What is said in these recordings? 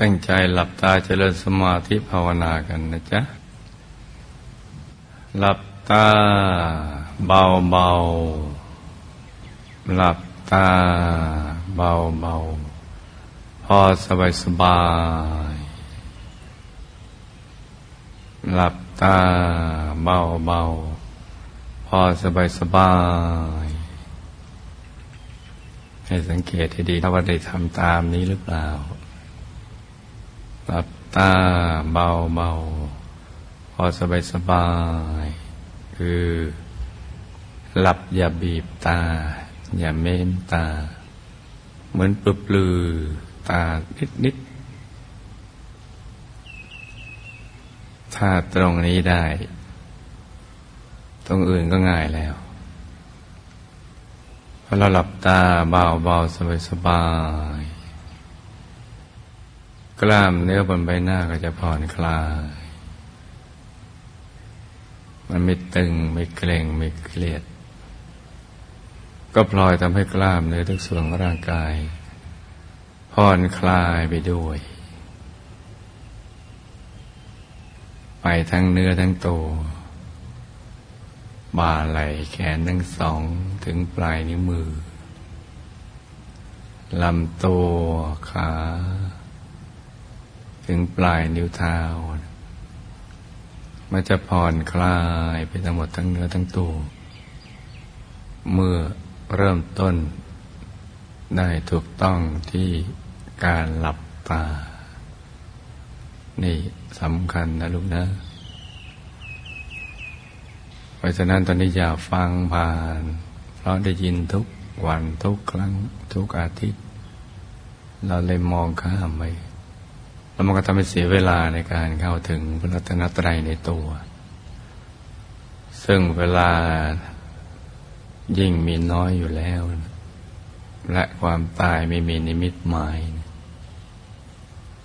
ตั้งใจหลับตาเจริญสมาธิภาวนากันนะจ๊ะ หลับตาเบาเบาหลับตาเบาเบาพอสบายสบาย หลับตาเบาเบาพอสบายสบาย ให้สังเกตให้ดีว่าได้ทำตามนี้หรือเปล่า หลับตาเบาเบาพอสบายสบาย คือหลับอย่าบีบตา อย่าเม้มตา เหมือนปลือปลือตานิดนิดถ้าตรงนี้ได้ ตรงอื่นก็ง่ายแล้วพอเราหลับตาเบาเบาสบายสบาย กล้ามเนื้อบนใบหน้าก็จะผ่อนคลาย มันไม่ตึงไม่เกร็งไม่เครียด ก็พลอยทำให้กล้ามเนื้อทุกส่วนของร่างกาย ผ่อนคลายไปด้วย ไปทั้งเนื้อทั้งตัวบ่าไหล่แขนทั้งสองถึงปลายนิ้วมือลำตัวขา ถึงปลายนิ้วเท้า มันจะผ่อนคลายไปทั้งหมดทั้งเนื้อทั้งตัว เมื่อเริ่มต้นได้ถูกต้องที่การหลับตา นี่สำคัญนะลูกนะ เพราะฉะนั้นตอนนี้อย่าฟังผ่าน เพราะได้ยินทุกวันทุกครั้งทุกอาทิตย์ เราเลยมองข้ามไป แล้วมันก็ทำให้เสียเวลาในการเข้าถึงพระรัตนตรัยในตัว ซึ่งเวลายิ่งมีน้อยอยู่แล้ว และความตายไม่มีนิมิตหมาย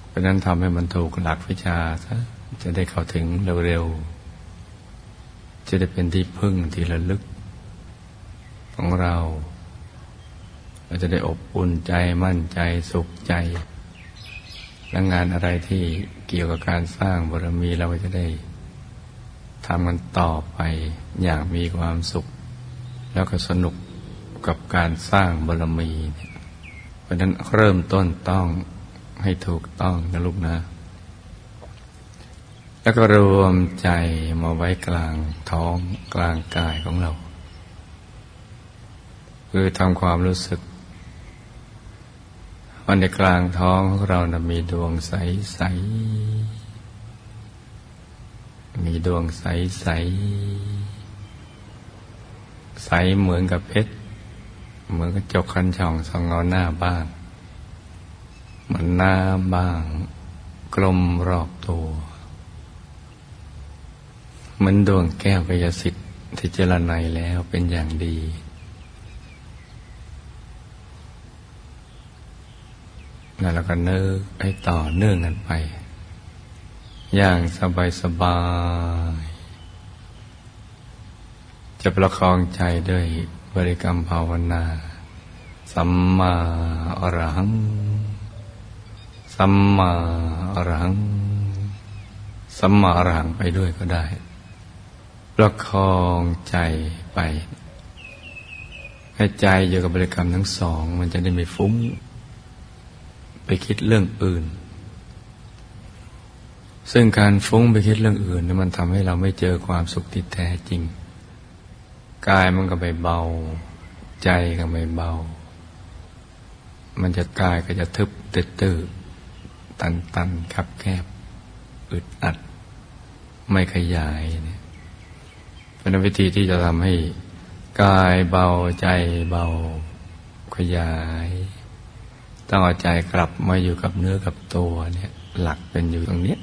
เพราะนั้นทำให้มันถูกหลักวิชาซะจะได้เข้าถึงเร็วๆ จะได้เป็นที่พึ่งที่ระลึก ของเราเราจะได้อบอุ่นใจมั่นใจสุขใจ และงานอะไรที่เกี่ยวกับการสร้างบารมีเราก็จะได้ทำกันต่อไปอย่างมีความสุข แล้วก็สนุกกับการสร้างบารมี เพราะนั้นเริ่มต้นต้องให้ถูกต้องนะลูกนะ แล้วก็รวมใจมาไว้กลางท้องกลางกายของเรา คือทำความรู้สึก ว่าในกลางท้องของเรานะมีดวงใสใสมีดวงใสใสใสเหมือนกับเพชรเหมือนกับจกคันช่องสองเงาหน้าบ้างเหมือนหน้าบ้าง กลมรอบตัวเหมือนดวงแก้วกายสิทธิ์ที่เจรไนแล้วเป็นอย่างดี แล้วเราก็เนึกให้ต่อเนื่องกันไป อย่างสบายสบายจะประคองใจด้วยบริกรรมภาวนา สัมมาอรหัง สัมมาอรหัง สัมมาอรหังไปด้วยก็ได้ ประคองใจไป ให้ใจอยู่กับบริกรรมทั้งสอง มันจะได้ไม่ฟุ้ง ไปคิดเรื่องอื่น ซึ่งการฟุ้งไปคิดเรื่องอื่นนี่มันทำให้เราไม่เจอความสุขที่แท้จริง กายมันก็ไปเบา ใจก็ไม่เบา มันจะกายก็จะทึบตื้อตันตันคับแคบ อึดอัด ไม่ขยายเนี่ยเป็นวิธีที่จะทำให้กายเบาใจเบาขยาย ต้องเอาใจกลับมาอยู่กับเนื้อกับตัวเนี่ยหลักเป็นอยู่ตรงนี้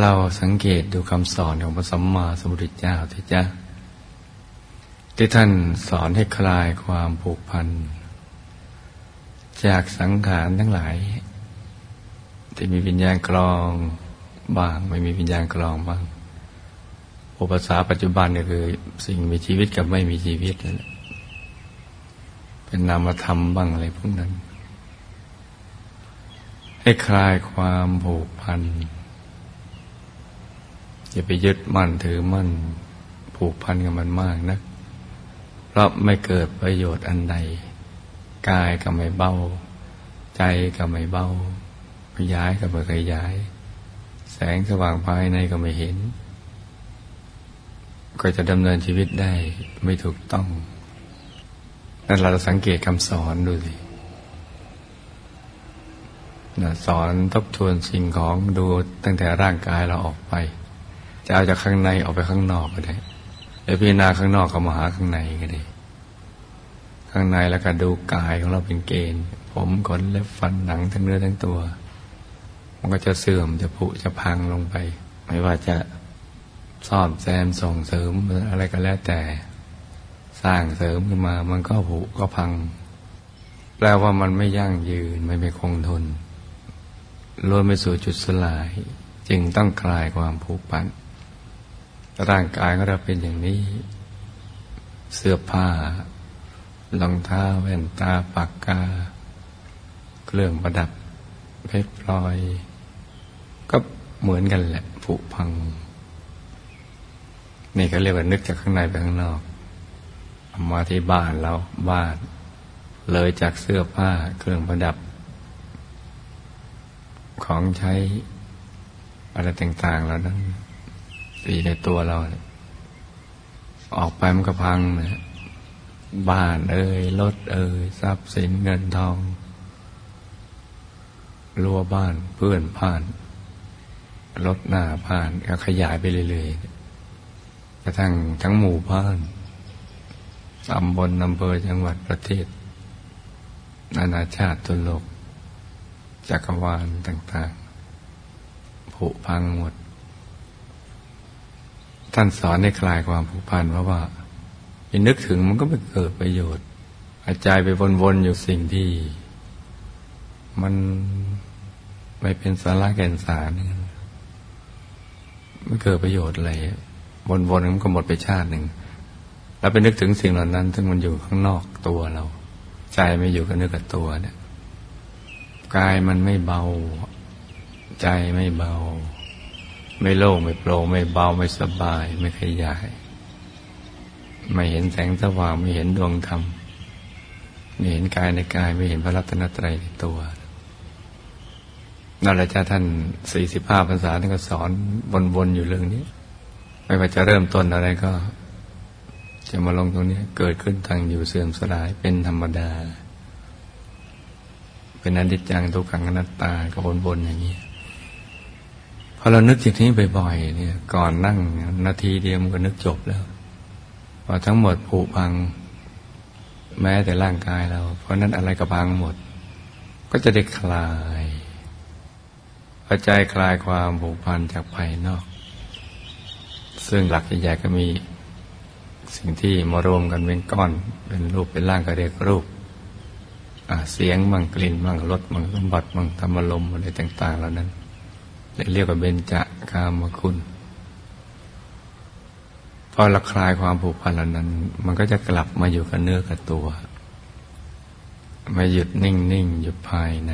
เราสังเกตดูคำสอนของพระสัมมาสัมพุทธเจ้าที่จ้าที่ท่านสอนให้คลายความผูกพัน จากสังขารทั้งหลาย ที่มีวิญญาณกลองบ้าง ไม่มีวิญญาณกลองบ้างอุปสาปัจจุบันเนี่ยคือ สิ่งมีชีวิตกับไม่มีชีวิตนั่นแหละ เป็นนามธรรมบ้างอะไรพวกนั้น ให้คลายความผูกพัน อย่าไปยึดมั่นถือมั่น ผูกพันกับมันมากนะเพราะไม่เกิดประโยชน์อันใด กายก็ไม่เบา ใจก็ไม่เบาขยายก็ไม่ขยาย แสงสว่างภายในก็ไม่เห็นก็จะดำเนินชีวิตได้ไม่ถูกต้อง นั่นเราสังเกตคำสอนดูสิสอนทบทวนสิ่งของดูตั้งแต่ร่างกายเราออกไป จะเอาจากข้างในออกไปข้างนอกก็ได้หรือพิจารณาข้างนอกเข้ามาหาข้างในก็ได้ ข้างในแล้วก็ดูกายของเราเป็นเกณฑ์ ผมขนเล็บฟันหนังทั้งเนื้อทั้งตัว มันก็จะเสื่อมจะผุจะพังลงไป ไม่ว่าจะซ่อมแซมส่งเสริมอะไรก็แล้วแต่ สร้างเสริมขึ้นมา มันก็ผุก็พัง แปลว่ามันไม่ยั่งยืนไม่ไม่คงทนล้วนไปสู่จุดสลาย จึงต้องคลายความผูกพัน ร่างกายของเราเป็นอย่างนี้ เสื้อผ้ารองเท้าแว่นตาปากกา เครื่องประดับเพชรพลอย ก็เหมือนกันแหละผุพัง นี่เขาเรียกว่านึกจากข้างในไปข้างนอก มาที่บ้านเราบ้าน เลยจากเสื้อผ้าเครื่องประดับ ของใช้อะไรต่างๆแล้วนั้นตีในตัวเรา ออกไปมันก็พังนะบ้านเอ่ยรถเอ่ยทรัพย์สินเงินทองรั้วบ้านเพื่อนผ่านรถหน้าผ่านก็ขยายไปเรื่อยๆกระทั่งทั้งหมู่บ้าน ตำบลอำเภอจังหวัดประเทศ นานาชาติตุโลก จักรวาลต่าง ๆ ผุพังหมด ท่านสอนในคลายความผูกพันเพราะว่าไปนึกถึงมันก็ไม่เกิดประโยชน์อาจายไปวนๆอยู่สิ่งที่ มันไม่เป็นสาระแก่นสารไม่เกิดประโยชน์อะไรวนๆมันก็หมดไปชาติหนึ่ง แล้วไปนึกถึงสิ่งเหล่านั้น ซึ่งมันอยู่ข้างนอกตัวเรา ใจไม่อยู่กับเนื้อกับตัวเนี่ยกายมันไม่เบา ใจไม่เบา ไม่โล่งไม่โปร่งไม่เบาไม่สบาย ไม่ขยาย ไม่เห็นแสงสว่างไม่เห็นดวงธรรมไม่เห็นกายในกายไม่เห็นพระรัตนตรัยในตัวนั่นแหละจ้าท่านสี่สิบห้าภาษาท่านก็สอนวนๆอยู่เรื่องนี้ ไม่ว่าจะเริ่มต้นอะไรก็ จะมาลงตรงนี้เกิดขึ้นตั้งอยู่เสื่อมสลายเป็นธรรมดา เป็นอนิจจังทุกขังอนัตตาก็วนๆอย่างนี้พอเรานึกอย่างนี้บ่อยๆเนี่ย ก่อนนั่งนาทีเดียวมันก็นึกจบแล้วพอทั้งหมดผุพัง แม้แต่ร่างกายเรา เพราะนั้นอะไรก็พังหมด ก็จะได้คลายพอใจคลายความผูกพันจากภายนอก ซึ่งหลักใหญ่ๆก็มี สิ่งที่มารวมกันเป็นก้อน เป็นรูปเป็นร่างก็เรียกรูปเสียงมั่งกลิ่นมั่งรสมั่งสมบัติมั่งธรรมลมอะไรต่าง ๆ เหล่านั้นเรียกว่าเบญจกามคุณพอละคลายความผูกพันเหล่านั้น มันก็จะกลับมาอยู่กับเนื้อกับตัวมาหยุดนิ่งนิ่งอยู่ภายใน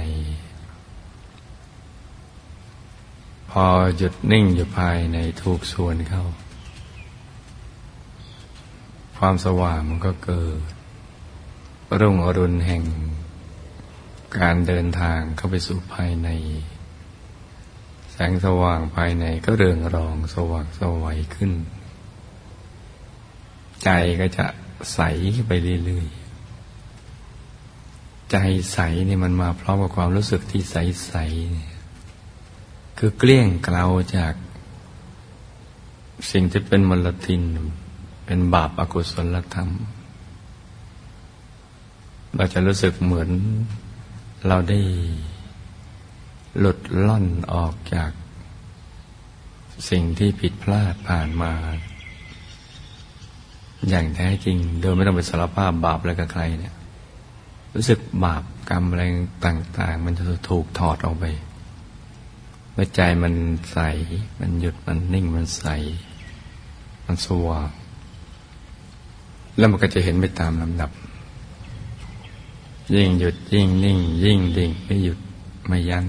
พอหยุดนิ่งอยู่ภายในถูกส่วนเข้า ความสว่างมันก็เกิด รุ่งอรุณแห่ง การเดินทางเข้าไปสู่ภายใน แสงสว่างภายในก็เรืองรองสว่างสวัยขึ้น ใจก็จะใสไปเรื่อยๆ ใจใสเนี่ยมันมาพร้อมกับความรู้สึกที่ใสๆคือเกลี้ยงเกลาจาก สิ่งที่เป็นมลทิน เป็นบาปอากุศลธรรม เราจะรู้สึกเหมือนเราได้หลุดล่อนออกจากสิ่งที่ผิดพลาดผ่านมา อย่างแท้จริง โดยไม่ต้องไปสารภาพบาปอะไรกับใครเนี่ย รู้สึกบาปกรรมอะไรต่าง ๆ มันจะถูกถอดออกไปเมื่อใจมันใส มันหยุดมันนิ่งมันใส มันสว่าง แล้วมันก็จะเห็นไปตามลำดับ ยิ่งหยุดยิ่งนิ่ง ยิ่งดิ่งไม่หยุดไม่ยัง้ง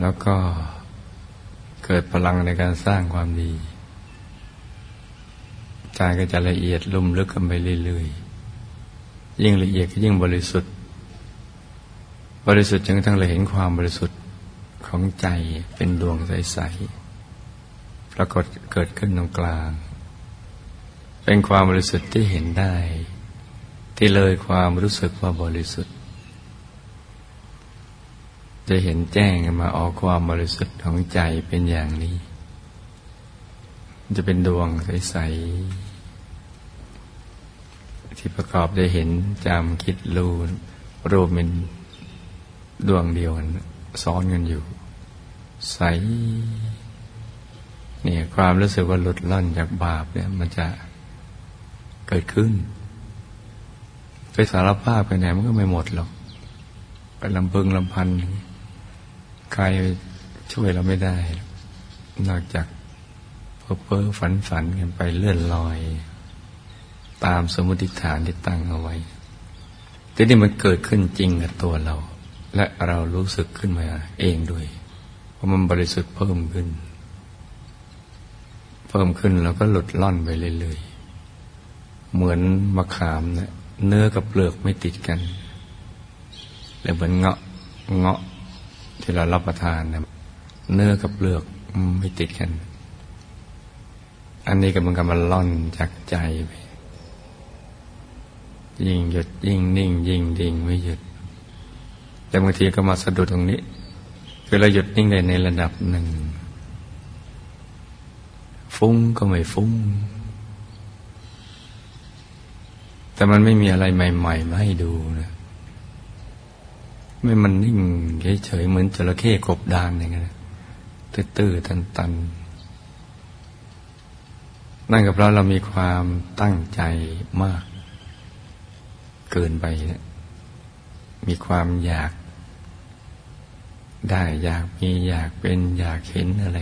แล้วก็เกิดพลังในการสร้างความดีใจก็จะละเอียดลุ่มลึกกันไปเรื่อยๆ ยิ่งละเอียดก็ยิ่งบริสุทธิ์ บริสุทธิ์จนกระทั่งเราเห็นความบริสุทธิ์ของใจเป็นดวงใสๆปรากฏเกิดขึ้นตรงกลาง เป็นความบริสุทธิ์ที่เห็นได้ ที่เลยความรู้สึกว่าบริสุทธิ์ จะเห็นแจ้งมาออกความบริสุทธิ์ของใจเป็นอย่างนี้ จะเป็นดวงใส ๆ ที่ประกอบได้เห็นจำคิดรู้รูปเป็นดวงเดียวกันซ้อนกันอยู่ ใสเนี่ยความรู้สึกว่าหลุดล่อนจากบาปเนี่ยมันจะ เกิดขึ้นไปสารภาพไปไหนมันก็ไม่หมดหรอกไปลำพึงลำพันใครช่วยเราไม่ได้ นอกจากเพ้อเพ้อฝันฝันกันไปเลื่อนลอย ตามสมมติฐานที่ตั้งเอาไว้แต่นี่มันเกิดขึ้นจริงกับตัวเรา และเรารู้สึกขึ้นมาเองด้วย เพราะมันบริสุทธิ์เพิ่มขึ้น เพิ่มขึ้นแล้วก็หลุดล่อนไปเรื่อยๆ เหมือนมะขามเนะเนื้อกับเปลือกไม่ติดกันแลวเหมือนเงาะเงาะที่เรารับประทานนะเนื้อกับเปลือกไม่ติดกัน อันนี้กำลังกำลังล่อนจากใจไปยิ่งหยุดยิ่งนิ่ง ยิ่งดิ่งไม่หยุด แต่บางทีก็มาสะดุดตรงนี้ คือเราหยุดนิ่งได้ในระดับหนึ่ง ฟุ้งก็ไม่ฟุ้ง แต่มันไม่มีอะไรใหม่ๆมาให้ดูนะไม่มันนิ่งเฉยๆเหมือนจระเข้กบดานอย่างเงี้ยตื้อๆตันๆนั่นก็เพราะเรามีความตั้งใจมาก เกินไปนะมีความอยาก ได้อยากมีอยากเป็นอยากเห็นอะไร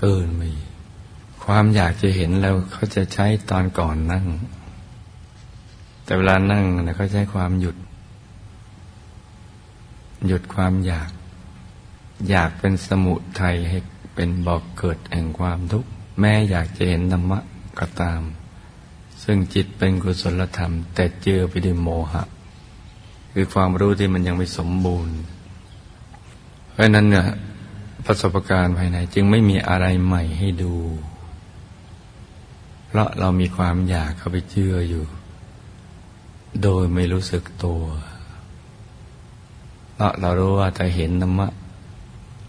เกินไปความอยากจะเห็นแล้วเขาจะใช้ตอนก่อนนั่ง แต่เวลานั่งเนะเขาใช้ความหยุด หยุดความอยาก อยากเป็นสมุทัยให้เป็นบอกเกิดแห่งความทุกข์แม้อยากจะเห็นธรรมะก็ตาม ซึ่งจิตเป็นกุศลธรรม แต่เจือไปด้วยโมหะ คือความรู้ที่มันยังไม่สมบูรณ์ เพราะนั้นเนี่ยประสบการณ์ภายในจึงไม่มีอะไรใหม่ให้ดู เพราะเรามีความอยากเข้าไปเชื่ออยู่ โดยไม่รู้สึกตัวเพราะเรารู้ว่าถ้าเห็นธรรมะ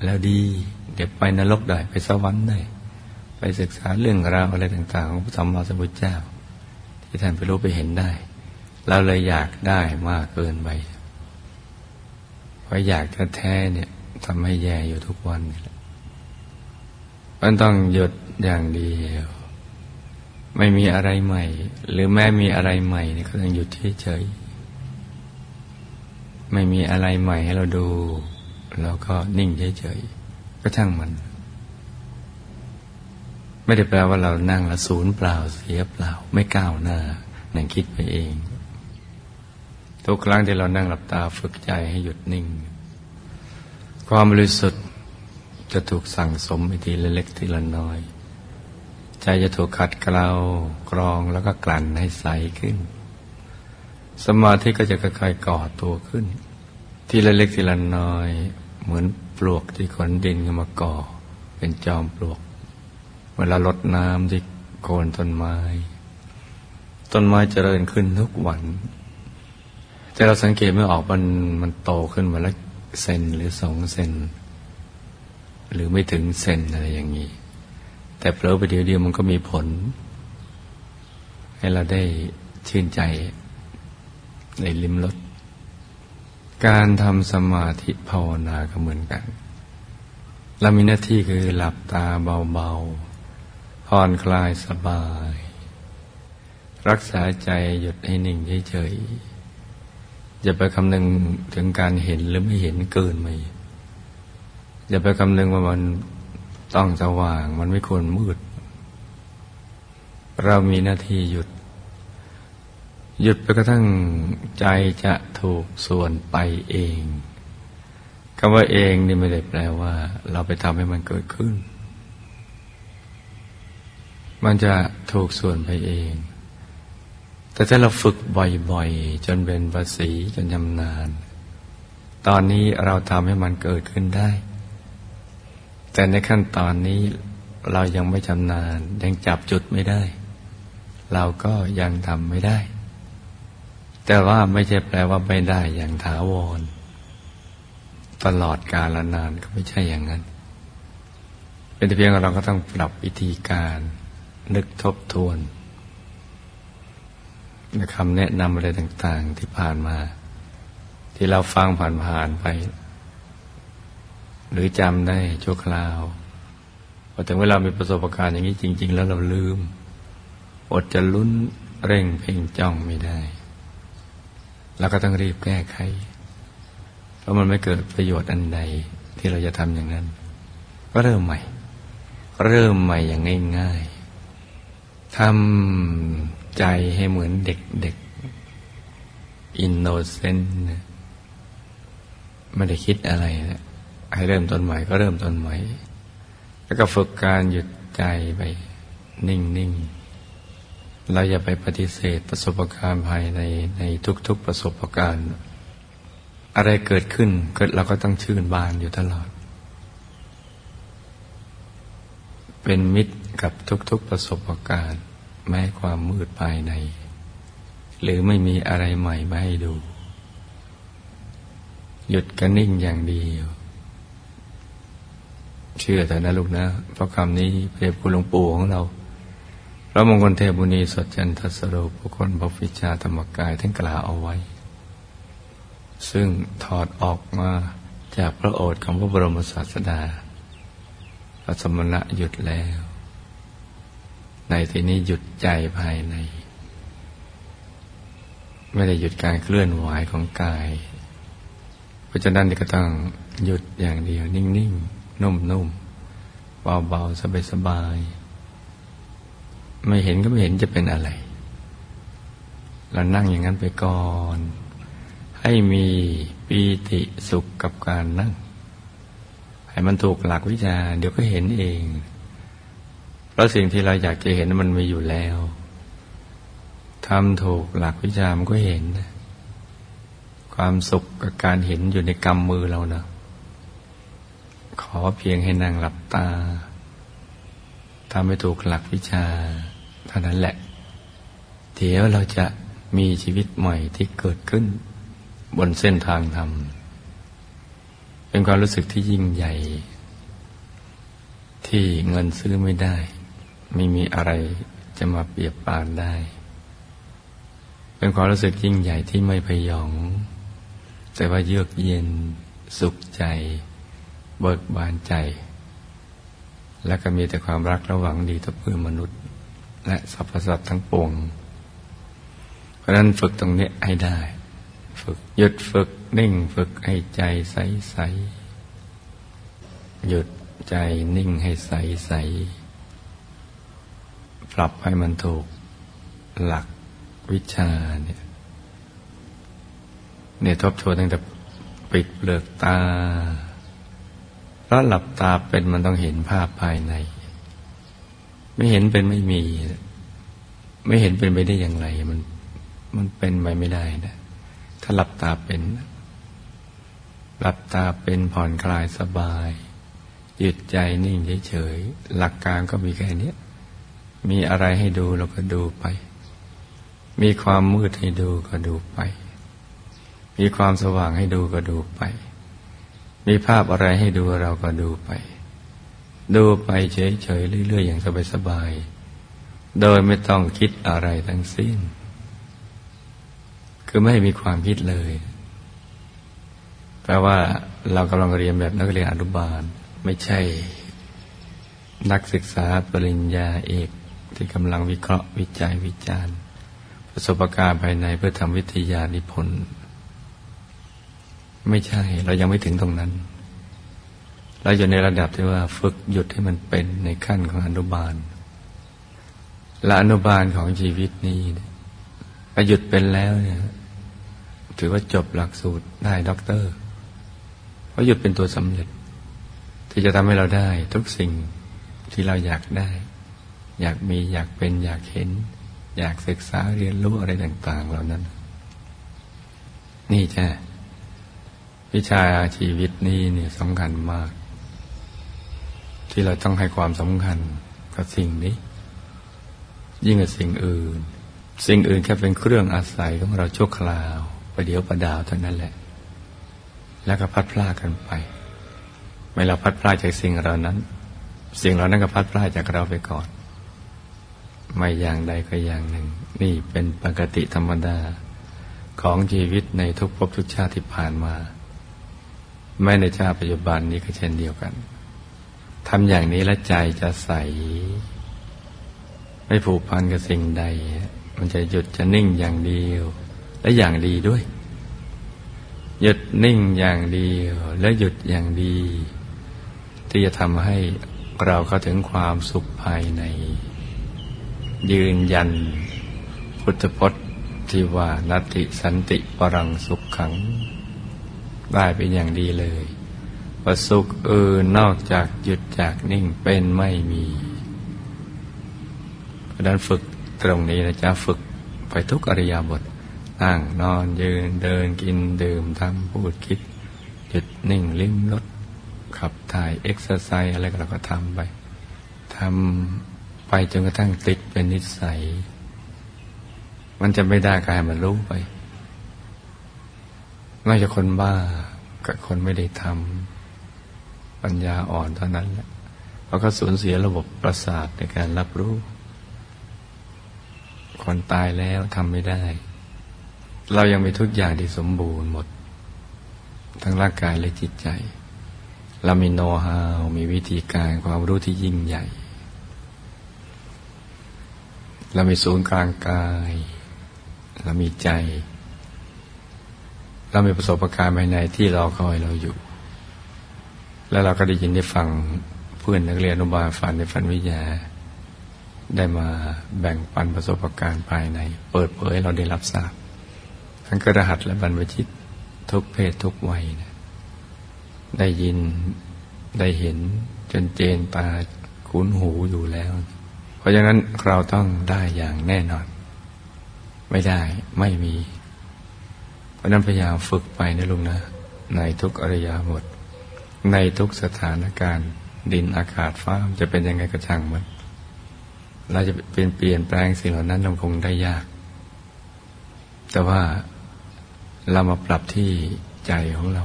แล้วดี เดี๋ยวไปนรกได้ไปสวรรค์ได้ไปศึกษาเรื่องราวอะไรต่างๆ ของพระสัมมาสัมพุทธเจ้า ที่ท่านไปรู้ไปเห็นได้เราเลยอยากได้มากเกินไปเพราะอยากแท้ๆเนี่ยทำให้แย่อยู่ทุกวันนี่แหละมันต้องหยุดอย่างเดียว ไม่มีอะไรใหม่ หรือแม้มีอะไรใหม่นี่ก็ต้องหยุดเฉยๆไม่มีอะไรใหม่ให้เราดู แล้วก็นิ่งเฉยๆก็ช่างมัน ไม่ได้แปลว่าเรานั่งละศูนย์เปล่าเสียเปล่า ไม่ก้าวหน้านั่งคิดไปเอง ทุกครั้งที่เรานั่งหลับตาฝึกใจให้หยุดนิ่ง ความบริสุทธิ์จะถูกสั่งสมไปทีละเล็กทีละน้อย ใจจะถูกขัดเกลากรองแล้วก็กลั่นให้ใสขึ้น สมาธิก็จะค่อยๆก่อตัวขึ้น ทีละเล็กทีละน้อย เหมือนปลวกที่ขนดินมาก่อ เป็นจอมปลวก เวลาลดน้ำที่โคนต้นไม้ ต้นไม้เจริญขึ้นทุกวัน แต่เราสังเกตไม่ออกมันมันโตขึ้นมาแล้วเซนหรือสองเซนหรือไม่ถึงเซนอะไรอย่างนี้ แต่เผลอไปเดียวเดียวมันก็มีผล ให้เราได้ชื่นใจในลิมรสการทำสมาธิภาวนาก็เหมือนกัน เรามีหน้าที่คือหลับตาเบาๆผ่อนคลายสบาย รักษาใจหยุดให้นิ่งเฉยๆอย่าไปคำนึงถึงการเห็นหรือไม่เห็นเกินไปอย่าไปคำนึงว่ามัน ต้องสว่างมันไม่ควรมืด เรามีหน้าที่หยุด หยุดไปกระทั่งใจจะถูกส่วนไปเองคำว่าเองนี่ไม่ได้แปลว่า เราไปทำให้มันเกิดขึ้น มันจะถูกส่วนไปเอง แต่ถ้าเราฝึกบ่อยๆ จนเป็นภาษีจนยำนานตอนนี้เราทำให้มันเกิดขึ้นได้ แต่ในขั้นตอนนี้เรายังไม่ชำนาญยังจับจุดไม่ได้ เราก็ยังทำไม่ได้ แต่ว่าไม่ใช่แปลว่าไม่ได้อย่างถาวร ตลอดกาลนานก็ไม่ใช่อย่างนั้น เป็นเพียงเราก็ต้องปรับวิธีการนึกทบทวนในคำแนะนำอะไรต่าง ๆ ที่ผ่านมา ที่เราฟังผ่านๆไป หรือจำได้ชั่วคราวพอถึงเวลามีประสบการณ์อย่างนี้จริง ๆ แล้วเราลืม อดจะลุ้นเร่งเพ่งจ้องไม่ได้เราก็ต้องรีบแก้ไข เพราะมันไม่เกิดประโยชน์อันใดที่เราจะทำอย่างนั้น ก็เริ่มใหม่ เริ่มใหม่อย่างง่ายๆทำใจให้เหมือนเด็กๆอินโนเซนต์ไม่ได้คิดอะไรนะ ให้เริ่มต้นใหม่ก็เริ่มต้นใหม่ แล้วก็ฝึกการหยุดใจไปนิ่งๆเราอย่าไปปฏิเสธประสบการณ์ภายในในทุก ๆประสบการณ์ อะไรเกิดขึ้นเก็เราก็ต้องชื่นบานอยู่ตลอด เป็นมิตรกับทุก ๆประสบการณ์แม้ความมืดภายใน หรือไม่มีอะไรใหม่มาให้ดู หยุดกันนิ่งอย่างเดียว เชื่อแต่นะลูกนะ เพราะคำนี้เปรียบคุณหลวงปู่ของเรา พระมงคลเทพบุณีสดจันทสโรบุคคลบพิชาธรรมกายท่านกล่าวเอาไว้ ซึ่งถอดออกมาจากพระโอษฐ์ของพระบรมศาสดา พระสมณะหยุดแล้ว ในที่นี้หยุดใจภายใน ไม่ได้หยุดการเคลื่อนไหวของกาย เพราะฉะนั้นก็ต้องหยุดอย่างเดียวนิ่งๆ นุ่มๆ เบาๆ สบายๆ ไม่เห็นก็ไม่เห็นจะเป็นอะไร เรานั่งอย่างนั้นไปก่อน ให้มีปีติสุขกับการนั่ง ให้มันถูกหลักวิชา เดี๋ยวก็เห็นเอง เพราะสิ่งที่เราอยากจะเห็นมันมีอยู่แล้วทำถูกหลักวิชามันก็เห็น ความสุขกับการเห็นอยู่ในกำมือเรานะ ขอเพียงให้นั่งหลับตาทำให้ถูกหลักวิชาเท่านั้นแหละ เดี๋ยวเราจะมีชีวิตใหม่ที่เกิดขึ้น บนเส้นทางธรรม เป็นความรู้สึกที่ยิ่งใหญ่ ที่เงินซื้อไม่ได้ ไม่มีอะไรจะมาเปรียบปานได้ เป็นความรู้สึกยิ่งใหญ่ที่ไม่พยอง แต่ว่าเยือกเย็นสุขใจ เบิกบานใจ และก็มีแต่ความรักระหวังดีต่อเพื่อนมนุษย์ และสรรพสัตว์ทั้งปวงเพราะนั้นฝึกตรงนี้ให้ได้ ฝึกหยุดฝึกนิ่งฝึกให้ใจใสใสหยุดใจนิ่งให้ใสใสปรับให้มันถูกหลักวิชาเนี่ยเนี่ยทบทวนตั้งแต่ปิดเปลือกตา ราะหลับตาเป็นมันต้องเห็นภาพภายใน ไม่เห็นเป็นไม่มี ไม่เห็นเป็นไปได้อย่างไร มัน มันเป็นไปไม่ได้นะถ้าหลับตาเป็น หลับตาเป็นผ่อนคลายสบาย หยุดใจนิ่งเฉยๆหลักการก็มีแค่นี้มีอะไรให้ดูเราก็ดูไป มีความมืดให้ดูก็ดูไป มีความสว่างให้ดูก็ดูไป มีภาพอะไรให้ดูเราก็ดูไป ดูไปเฉยๆเรื่อยๆอย่างสบายๆ โดยไม่ต้องคิดอะไรทั้งสิ้น คือไม่มีความคิดเลย แปลว่าเรากำลังเรียนแบบนักเรียนอนุบาล ไม่ใช่ นักศึกษาปริญญาเอกที่กำลังวิเคราะห์วิจัยวิจารณ์ ประสบการณ์ภายในเพื่อทำวิทยานิพนธ์ ไม่ใช่ เรายังไม่ถึงตรงนั้น เราอยู่ในระดับที่ว่าฝึกหยุดให้มันเป็นในขั้นของอนุบาล และอนุบาลของชีวิตนี้ถ้าหยุดเป็นแล้วเนี่ยถือว่าจบหลักสูตรได้ด็อกเตอร์ เพราะหยุดเป็นตัวสำเร็จ ที่จะทำให้เราได้ทุกสิ่งที่เราอยากได้ อยากมีอยากเป็นอยากเห็น อยากศึกษาเรียนรู้อะไรต่าง ๆ เหล่านั้น นี่ใช่ วิชาชีวิตนี้เนี่ยสำคัญมาก ที่เราต้องให้ความสำคัญกับสิ่งนี้ ยิ่งกว่าสิ่งอื่น สิ่งอื่นแค่เป็นเครื่องอาศัยของเราชั่วคราวประเดี๋ยวประดาวเท่านั้นแหละ แล้วก็พัดพลาดกันไปไม่เราพัดพลาดจากสิ่งเหล่านั้น สิ่งเหล่านั้นก็พัดพลาดจากเราไปก่อน ไม่อย่างใดก็อย่างหนึ่ง นี่เป็นปกติธรรมดาของชีวิตในทุกภพทุกชาติที่ผ่านมา แม้ในชาติปัจจุบันนี้ก็เช่นเดียวกันทำอย่างนี้แล้วใจจะใส ไม่ผูกพันกับสิ่งใด มันจะหยุดจะนิ่งอย่างเดียว และอย่างดีด้วย หยุดนิ่งอย่างเดียว และหยุดอย่างดี ที่จะทำให้เราเข้าถึงความสุขภายใน ยืนยัน พุทธพจน์ที่ว่านัตติสันติปรังสุขขัง ได้เป็นอย่างดีเลยประสุขอื่นนอกจากหยุดจากนิ่งเป็นไม่มี เพราะนั้นฝึกตรงนี้นะจ๊ะฝึกไปทุกอิริยาบถนั่งนอนยืนเดินกินดื่มทำพูดคิด หยุดนิ่งลิ้มรสขับถ่ายเอ็กซ์ไซส์อะไรก็เราก็ทำไปทำไปจนกระทั่งติดเป็นนิสัย มันจะไม่ได้ก็ให้มันรู้ไป นอกจากคนบ้ากับคนไม่ได้ทำปัญญาอ่อนเท่านั้นแหละเพราะเขาสูญเสียระบบประสาทในการรับรู้ คนตายแล้วทำไม่ได้ เรายังมีทุกอย่างที่สมบูรณ์หมด ทั้งร่างกายและจิตใจ เรามีโน้ตฮาวมีวิธีการความรู้ที่ยิ่งใหญ่ เรามีศูนย์กลางกาย เรามีใจ เรามีประสบการณ์ภายในที่รอคอยเราอยู่ แล้วเราก็ได้ยินได้ฟังเพื่อนนักเรียนอนุบาลฝันในฝันวิทยา ได้มาแบ่งปันประสบการณ์ภายใน เปิดเผยเราได้รับทราบ ทั้งกระหัสและบรรพชิตทุกเพศทุกวัยนะได้ยินได้เห็นจนเจนตาคุ้นหูอยู่แล้ว เพราะฉะนั้นเราต้องได้อย่างแน่นอน ไม่ได้ไม่มี ราะนั้นพยายามฝึกไปนะลุงนะ ในทุกอริยบทในทุกสถานการณ์ ดินอากาศฟ้าจะเป็นยังไงก็ช่างมันเราจะเปลี่ยนเปลี่ยนแปลงสิ่งเหล่านั้นเราคงได้ยาก แต่ว่าเรามาปรับที่ใจของเรา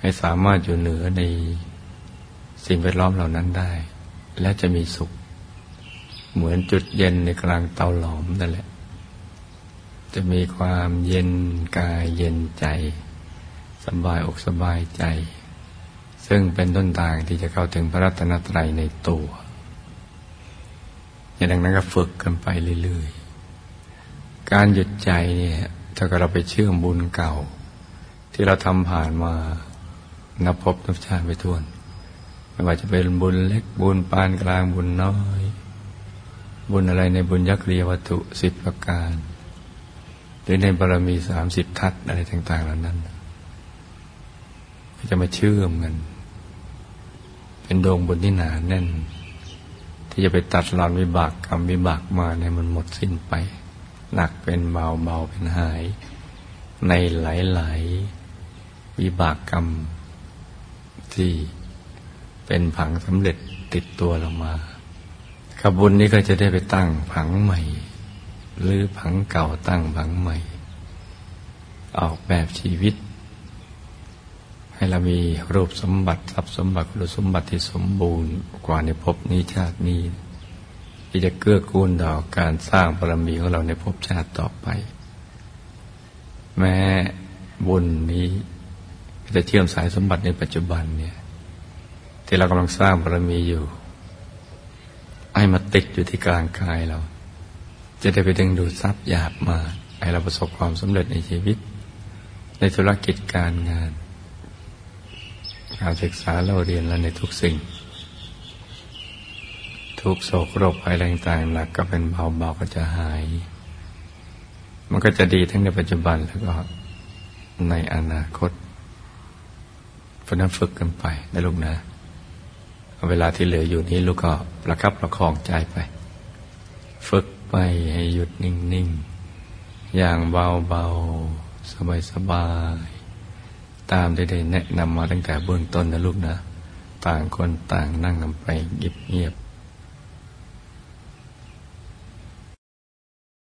ให้สามารถอยู่เหนือในสิ่งแวดล้อมเหล่านั้นได้ และจะมีสุข เหมือนจุดเย็นในกลางเตาหลอมนั่นแหละ จะมีความเย็นกายเย็นใจ สบายอกสบายใจ ซึ่งเป็นต้นทางที่จะเข้าถึงพระรัตนตรัยในตัวอย่างนั้นก็ฝึกกันไปเรื่อยๆ การหยุดใจเนี่ยถ้าเราไปเชื่อมบุญเก่า ที่เราทำผ่านมานับพบนับชาติไปทวน ไม่ว่าจะเป็นบุญเล็กบุญปานกลางบุญน้อย บุญอะไรในบุญยักษ์เรียวัตถุสิบประการ หรือในบารมีสามสิบทัศอะไรต่าง ๆ เหล่านั้นก็จะมาเชื่อมกัน เป็นดวงบุญที่หนาแน่น ที่จะไปตัดรอนวิบากกรรมวิบากมาในมันหมดสิ้นไป หนักเป็นเบาเบาเป็นหาย ในหลาย ๆ วิบากกรรม ที่เป็นผังสำเร็จติดตัวเรามาขบุญนี้ก็จะได้ไปตั้งผังใหม่ หรือผังเก่าตั้งผังใหม่ ออกแบบชีวิต ให้เรามีรูปสมบัติทรัพย์สมบัติคุณสมบัติที่สมบูรณ์กว่าในภพนี้ชาตินี้ ที่จะเกื้อกูลต่อการสร้างบารมีของเราในภพชาติต่อไป แม้บุญนี้จะเชื่อมสายสมบัติในปัจจุบันเนี่ยที่เรากำลังสร้างบารมีอยู่ให้มาติดอยู่ที่กลางกายเรา จะได้ไปดึงดูดทรัพย์หยาบมาให้เราประสบความสำเร็จในชีวิต ในธุรกิจการงานการศึกษาเราเรียนแล้วในทุกสิ่ง ทุกโศกโรคภัยต่างๆหนักก็เป็นเบาๆก็จะหาย มันก็จะดีทั้งในปัจจุบันแล้วก็ในอนาคตเพราะนั้นฝึกกันไปนะลูกนะ เวลาที่เหลืออยู่นี้ลูกก็ประคับประคองใจไป ฝึก ไปให้หยุดนิ่ง ๆ อย่างเบา ๆ สบาย ๆ ตามได้ได้แนะนำมาตั้งแต่เบื้องต้นนะลูกนะ ต่างคนต่างนั่งกันไปเงียบๆ